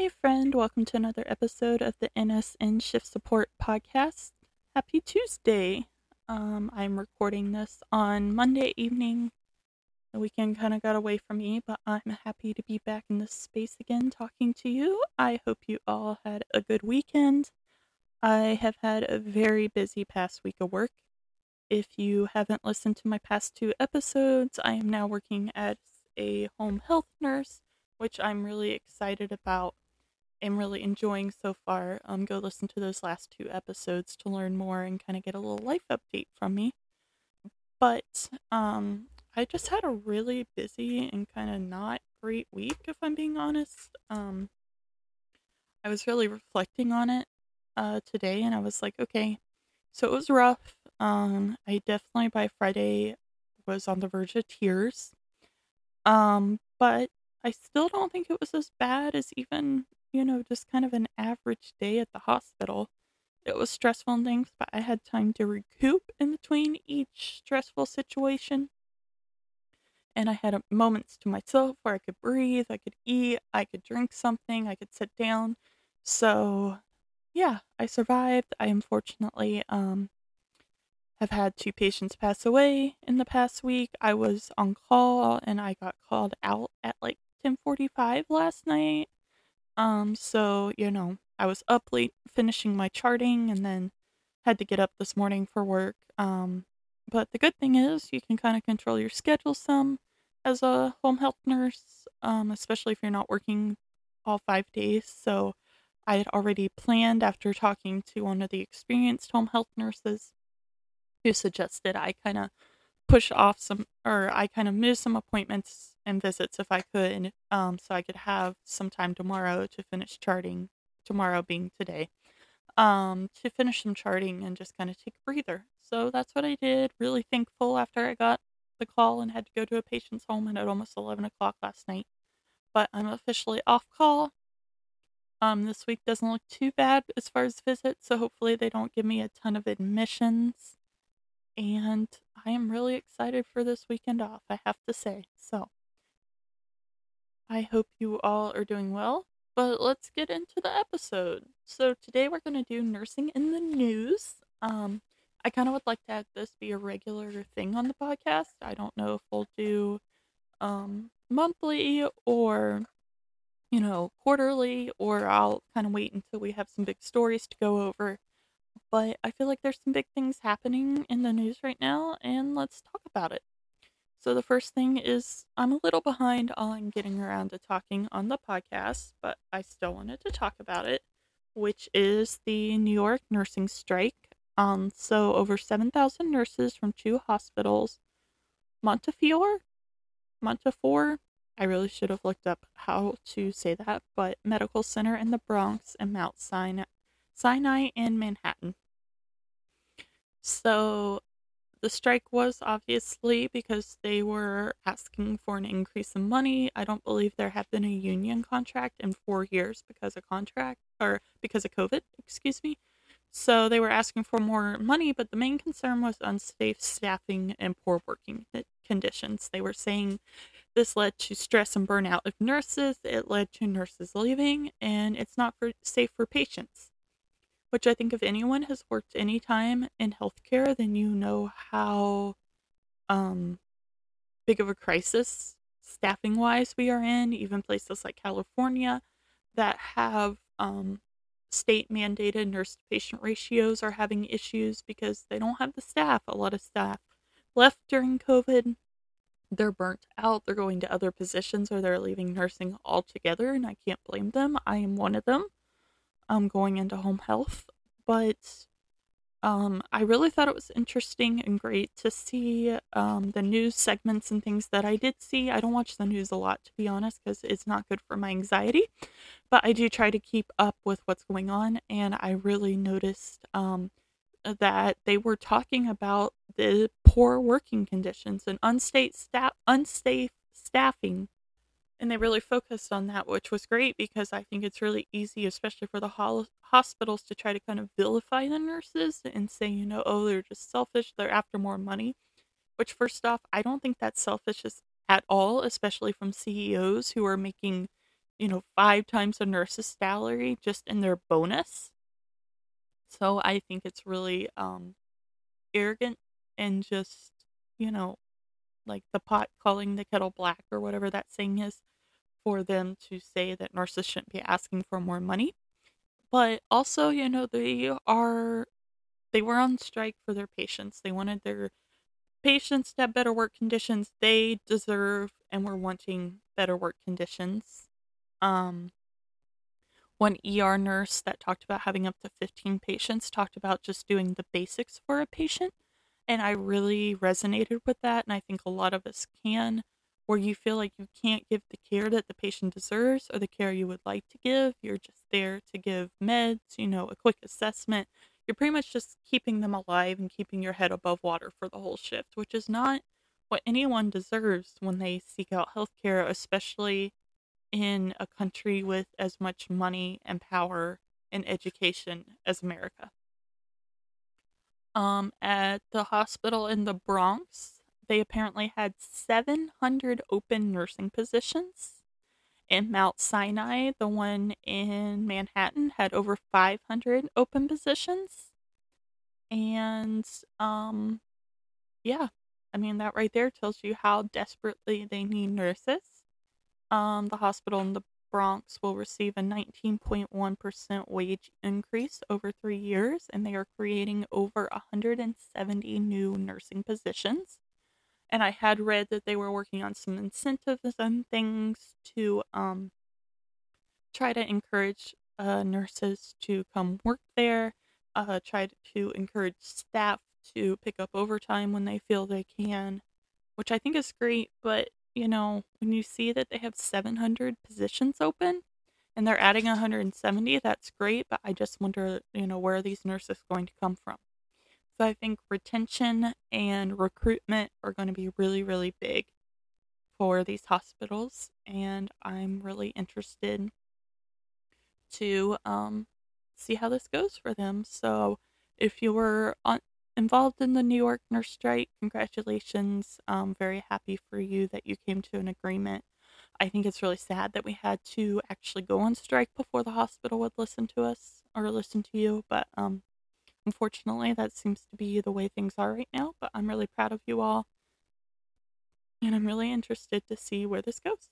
Hey, friend, welcome to another episode of the NSN Shift Support Podcast. Happy Tuesday. Um, I'm recording this on Monday evening. The weekend kind of got away from me, but I'm happy to be back in this space again talking to you. I hope you all had a good weekend. I have had a very busy past week of work. If you haven't listened to my past two episodes, I am now working as a home health nurse, which I'm really excited about and really enjoying so far. Um, go listen to those last two episodes to learn more and kind of get a little life update from me. But um, I just had a really busy and kind of not great week, if I'm being honest. Um, I was really reflecting on it uh, today, and I was like, okay, so it was rough. Um, I definitely by Friday was on the verge of tears. Um, but I still don't think it was as bad as even, you know, just kind of an average day at the hospital. It was stressful and things, but I had time to recoup in between each stressful situation. And I had moments to myself where I could breathe, I could eat, I could drink something, I could sit down. So yeah, I survived. I unfortunately um, have had two patients pass away in the past week. I was on call and I got called out at like 10:45 last night. Um so, you know, I was up late finishing my charting and then had to get up this morning for work. Um but the good thing is you can kind of control your schedule some as a home health nurse, um especially if you're not working all 5 days. So I had already planned after talking to one of the experienced home health nurses who suggested I kind of push off some, or I kind of miss some appointments and visits if I could, um, so I could have some time tomorrow to finish charting. Tomorrow being today, um, to finish some charting and just kind of take a breather. So that's what I did. Really thankful after I got the call and had to go to a patient's home at almost 11 o'clock last night. But I'm officially off call um, this week doesn't look too bad as far as visits, so hopefully they don't give me a ton of admissions. And I am really excited for this weekend off, I have to say. So I hope you all are doing well. But let's get into the episode. So today we're going to do nursing in the news. Um, I kind of would like to have this be a regular thing on the podcast. I don't know if we'll do um, monthly or you know, quarterly, or I'll kind of wait until we have some big stories to go over. But I feel like there's some big things happening in the news right now, and let's talk about it. So, the first thing is I'm a little behind on getting around to talking on the podcast, but I still wanted to talk about it, which is the New York nursing strike. Um, so, over 7,000 nurses from two hospitals, Montefiore, Montefiore, I really should have looked up how to say that, but Medical Center in the Bronx and Mount Sinai, Sinai in Manhattan. So the strike was obviously because they were asking for an increase in money. I don't believe there had been a union contract in four years because of contract or because of COVID, excuse me. So they were asking for more money, but the main concern was unsafe staffing and poor working conditions. They were saying this led to stress and burnout of nurses. It led to nurses leaving, and it's not for, safe for patients. Which I think if anyone has worked any time in healthcare, then you know how um, big of a crisis staffing wise we are in. Even places like California that have um, state mandated nurse to patient ratios are having issues because they don't have the staff. A lot of staff left during COVID they're burnt out, they're going to other positions, or they're leaving nursing altogether, and I can't blame them. I am one of them. I'm going into home health, but um, I really thought it was interesting and great to see um, the news segments and things that I did see. I don't watch the news a lot, to be honest, because it's not good for my anxiety, but I do try to keep up with what's going on, and I really noticed um, that they were talking about the poor working conditions and unsafe staff unsafe staffing and they really focused on that which was great because i think it's really easy especially for the ho- hospitals to try to kind of vilify the nurses and say you know oh they're just selfish they're after more money which first off i don't think that's selfish at all especially from ceos who are making you know, five times a nurse's salary just in their bonus. So I think it's really um, arrogant and just, you know, like the pot calling the kettle black or whatever that saying is for them to say that nurses shouldn't be asking for more money. But also, you know, they are they were on strike for their patients. They wanted their patients to have better work conditions. They deserve and were wanting better work conditions. Um one ER nurse that talked about having up to 15 patients talked about just doing the basics for a patient. And I really resonated with that. And I think a lot of us can, where you feel like you can't give the care that the patient deserves or the care you would like to give. You're just there to give meds, you know, a quick assessment. You're pretty much just keeping them alive and keeping your head above water for the whole shift, which is not what anyone deserves when they seek out healthcare, especially in a country with as much money and power and education as America. Um, at the hospital in the Bronx, they apparently had 700 open nursing positions. In Mount Sinai, the one in Manhattan, had over 500 open positions. And, um, yeah, I mean, that right there tells you how desperately they need nurses um, the hospital in the Bronx will receive a 19.1% wage increase over three years, and they are creating over 170 new nursing positions. And I had read that they were working on some incentives and things to um, try to encourage uh, nurses to come work there, uh, try to encourage staff to pick up overtime when they feel they can, which I think is great, but you know, when you see that they have 700 positions open and they're adding 170, that's great, but I just wonder, you know, where are these nurses going to come from? So I think retention and recruitment are going to be really, really big for these hospitals, and I'm really interested to um, see how this goes for them. So if you were on, involved in the New York nurse strike. Congratulations. I'm very happy for you that you came to an agreement. I think it's really sad that we had to actually go on strike before the hospital would listen to us or listen to you, but um, unfortunately, that seems to be the way things are right now. But I'm really proud of you all, and I'm really interested to see where this goes.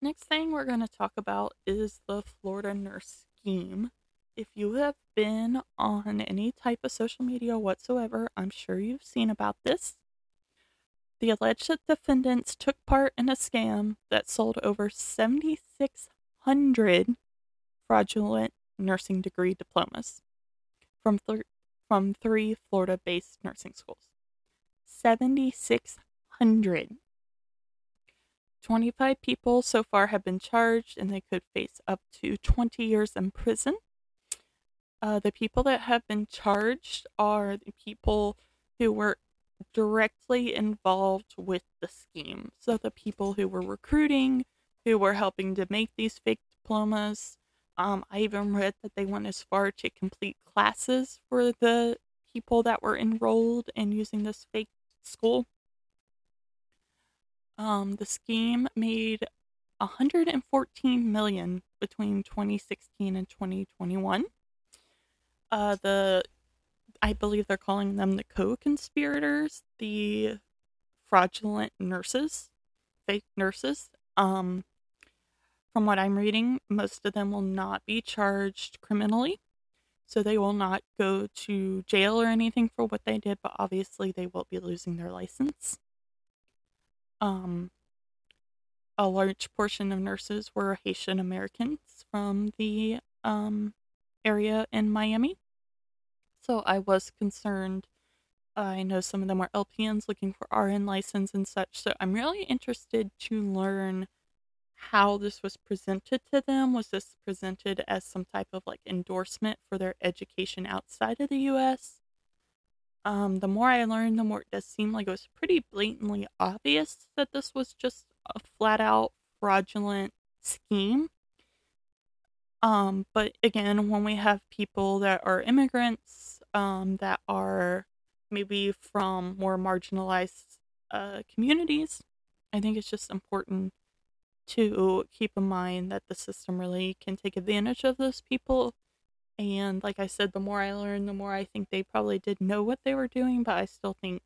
Next thing we're going to talk about is the Florida nurse scheme if you have been on any type of social media whatsoever, I'm sure you've seen about this. The alleged defendants took part in a scam that sold over 7,600 fraudulent nursing degree diplomas from, th- from three Florida based nursing schools. 7,600. 25 people so far have been charged and they could face up to 20 years in prison. Uh, the people that have been charged are the people who were directly involved with the scheme. So the people who were recruiting, who were helping to make these fake diplomas. Um, I even read that they went as far to complete classes for the people that were enrolled in using this fake school. Um, the scheme made 114 million between 2016 and 2021 uh, the I believe they're calling them the co-conspirators, the fraudulent nurses, fake nurses. Um, from what I'm reading, most of them will not be charged criminally, so they will not go to jail or anything for what they did, but obviously they will be losing their license. Um, a large portion of nurses were Haitian Americans from the um, area in Miami. So I was concerned. I know some of them are LPNs looking for RN license and such. So I'm really interested to learn how this was presented to them. Was this presented as some type of like endorsement for their education outside of the US? Um, the more I learned, the more it does seem like it was pretty blatantly obvious that this was just a flat out fraudulent scheme. Um, but again, when we have people that are immigrants um, that are maybe from more marginalized uh, communities, I think it's just important to keep in mind that the system really can take advantage of those people. And like I said, the more I learn, the more I think they probably did know what they were doing, but I still think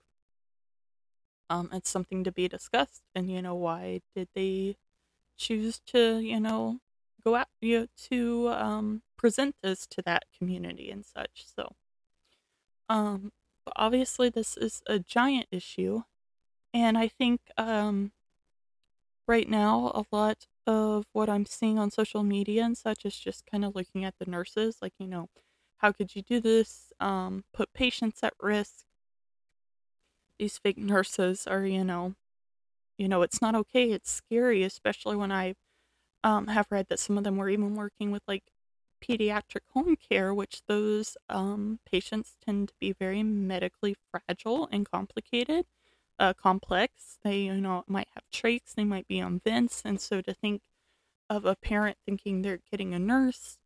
um, it's something to be discussed. And, you know, why did they choose to, you know, go out you know, to um, present this to that community and such? So, um, but obviously, this is a giant issue. And I think um, right now, a lot of what I'm seeing on social media and such is just kind of looking at the nurses, like, you know, how could you do this? Um, put patients at risk. These fake nurses are, you know, you know, it's not okay. It's scary, especially when I um, have read that some of them were even working with like pediatric home care, which those um, patients tend to be very medically fragile and complicated uh, complex. They, you know, might have trachs, they might be on vents, and so to think of a parent thinking they're getting a nurse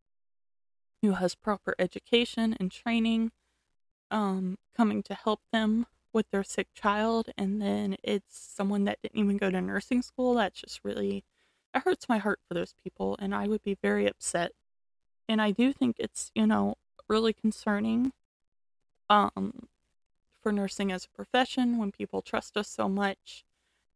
who has proper education and training, um, coming to help them with their sick child, and then it's someone that didn't even go to nursing school. That's just really, it hurts my heart for those people, and I would be very upset. And I do think it's, you know, really concerning um, for nursing as a profession when people trust us so much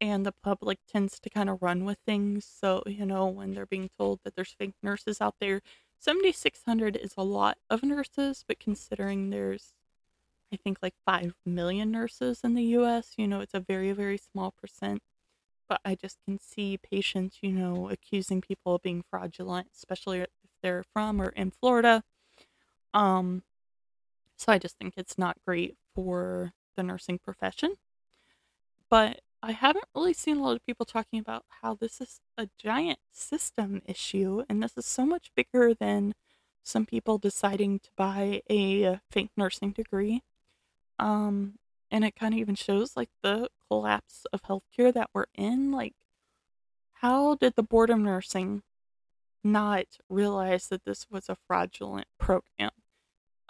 and the public tends to kind of run with things. So, you know, when they're being told that there's fake nurses out there, 7,600 is a lot of nurses, but considering there's, I think, like 5 million nurses in the US, you know, it's a very, very small percent. But I just can see patients, you know, accusing people of being fraudulent, especially they're from or in Florida. Um, so I just think it's not great for the nursing profession. But I haven't really seen a lot of people talking about how this is a giant system issue and this is so much bigger than some people deciding to buy a fake nursing degree. Um, and it kind of even shows like the collapse of healthcare that we're in. Like, how did the board of nursing not realize that this was a fraudulent program?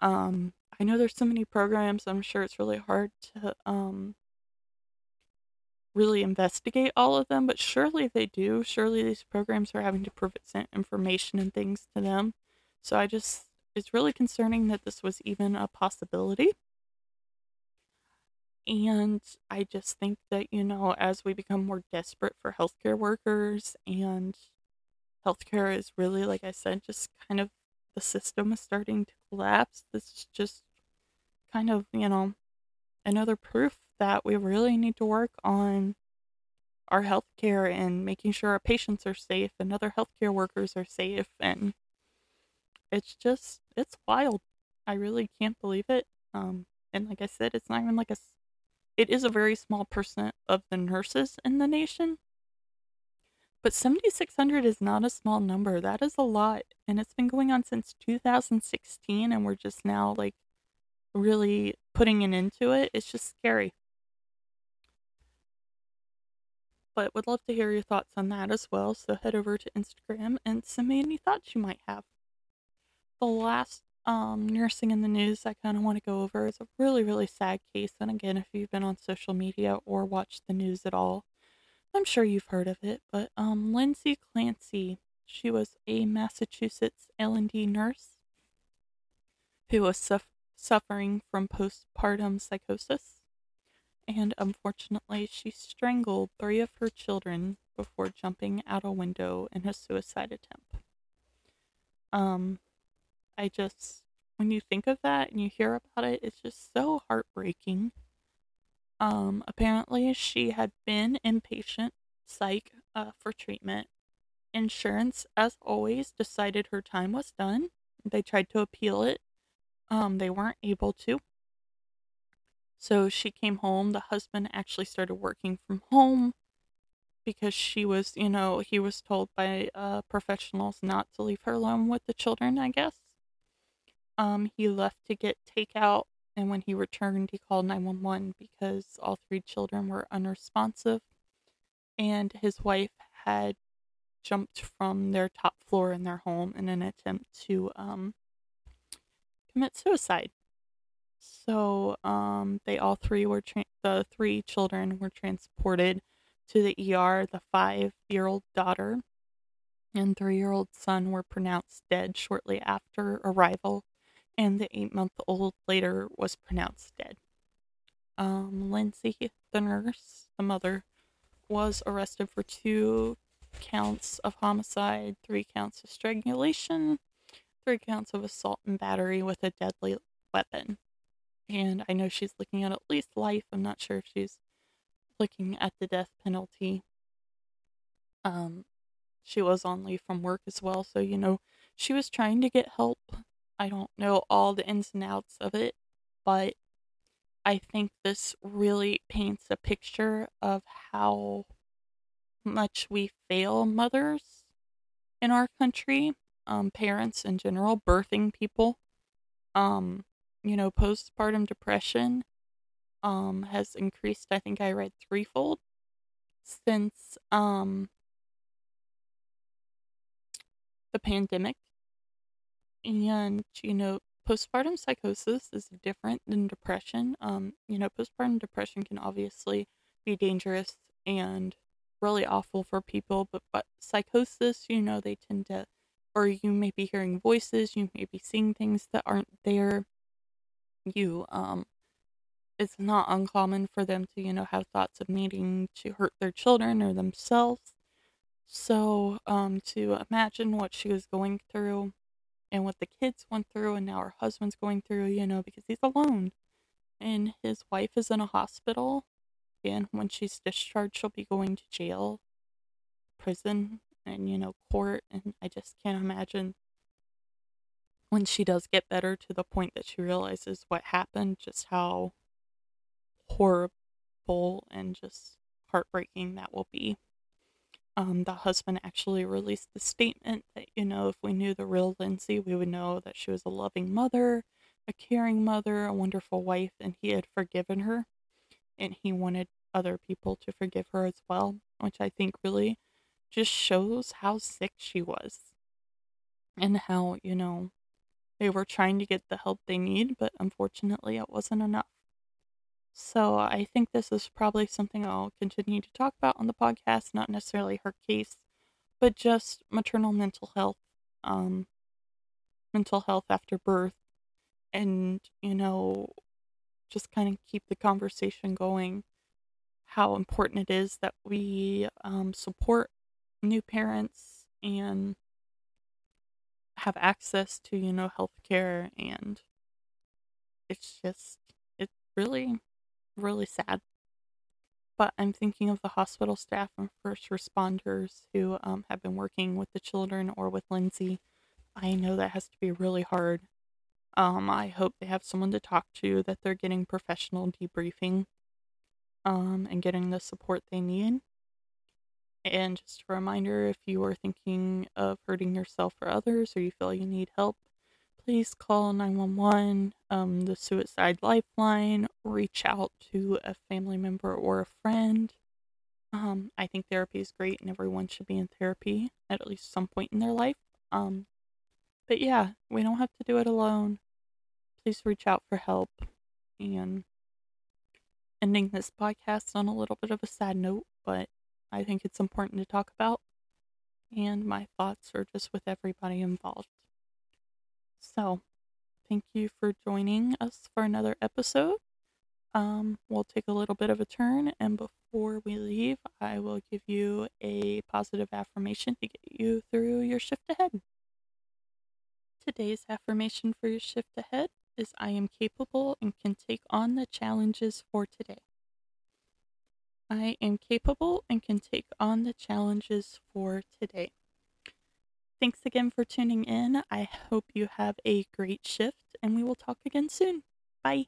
Um, I know there's so many programs. I'm sure it's really hard to um, really investigate all of them, but surely they do. Surely these programs are having to present information and things to them. So I just, it's really concerning that this was even a possibility. And I just think that, you know, as we become more desperate for healthcare workers and healthcare is really, like I said, just kind of the system is starting to collapse. This is just kind of, you know, another proof that we really need to work on our healthcare and making sure our patients are safe and other healthcare workers are safe and it's just it's wild. I really can't believe it. Um and like I said, it's not even like a it is a very small percent of the nurses in the nation. But 7600 is not a small number. That is a lot and it's been going on since 2016 and we're just now like really putting an end to it, it's just scary. But would love to hear your thoughts on that as well. So head over to Instagram and send me any thoughts you might have. The last um, nursing in the news I kind of want to go over is a really, really sad case. And again, if you've been on social media or watched the news at all, I'm sure you've heard of it. But um, Lindsay Clancy, she was a Massachusetts L&D nurse who was suff- suffering from postpartum psychosis, and unfortunately, she strangled three of her children before jumping out a window in a suicide attempt. Um, I just, when you think of that and you hear about it, it's just so heartbreaking. Um, apparently, she had been inpatient psych uh, for treatment. Insurance, as always, decided her time was done. They tried to appeal it, um, they weren't able to. So she came home. The husband actually started working from home because she was, you know, he was told by uh, professionals not to leave her alone with the children, I guess. Um, he left to get takeout, and when he returned, he called 911 because all three children were unresponsive, and his wife had jumped from their top floor in their home in an attempt to um, commit suicide. So um, they all three were tra- the three children were transported to the ER. The five year old daughter and three year old son were pronounced dead shortly after arrival, and the eight month old later was pronounced dead. Um, Lindsay, the nurse, the mother, was arrested for two counts of homicide, three counts of strangulation, three counts of assault and battery with a deadly weapon. And I know she's looking at at least life. I'm not sure if she's looking at the death penalty. Um, she was on leave from work as well, so you know, she was trying to get help. I don't know all the ins and outs of it, but I think this really paints a picture of how much we fail mothers in our country, um, parents in general, birthing people. Um, you know, postpartum depression um, has increased, I think I read threefold since um, the pandemic. And, you know, postpartum psychosis is different than depression. Um, you know, postpartum depression can obviously be dangerous and really awful for people, but, but psychosis, you know, they tend to, or you may be hearing voices, you may be seeing things that aren't there. You, um, it's not uncommon for them to, you know, have thoughts of needing to hurt their children or themselves. So, um, to imagine what she was going through and what the kids went through and now her husband's going through, you know, because he's alone. And his wife is in a hospital. And when she's discharged, she'll be going to jail, prison, and, you know, court. And I just can't imagine when she does get better to the point that she realizes what happened, just how horrible and just heartbreaking that will be um, the husband actually released the statement that, you know, if we knew the real Lindsay, we would know that she was a loving mother, a caring mother, a wonderful wife, and he had forgiven her. And he wanted other people to forgive her as well, which I think really just shows how sick she was and how, you know, they were trying to get the help they need, but unfortunately it wasn't enough. So I think this is probably something I'll continue to talk about on the podcast, not necessarily her case, but just maternal mental health, um, mental health after birth, and, you know, just kind of keep the conversation going. How important it is that we um, support new parents and have access to, you know, healthcare, and it's just, it's really really sad. But I'm thinking of the hospital staff and first responders who um, have been working with the children or with Lindsay. I know that has to be really hard. Um, I hope they have someone to talk to, that they're getting professional debriefing um, and getting the support they need. And just a reminder if you are thinking of hurting yourself or others or you feel you need help, please call 911, um, the suicide lifeline, reach out to a family member or a friend. Um, I think therapy is great and everyone should be in therapy at least some point in their life. Um, but yeah, we don't have to do it alone. Please reach out for help. And ending this podcast on a little bit of a sad note, but I think it's important to talk about. And my thoughts are just with everybody involved. So, thank you for joining us for another episode. Um, we'll take a little bit of a turn, and before we leave, I will give you a positive affirmation to get you through your shift ahead. Today's affirmation for your shift ahead is I am capable and can take on the challenges for today. I am capable and can take on the challenges for today. Thanks again for tuning in. I hope you have a great shift, and we will talk again soon. Bye.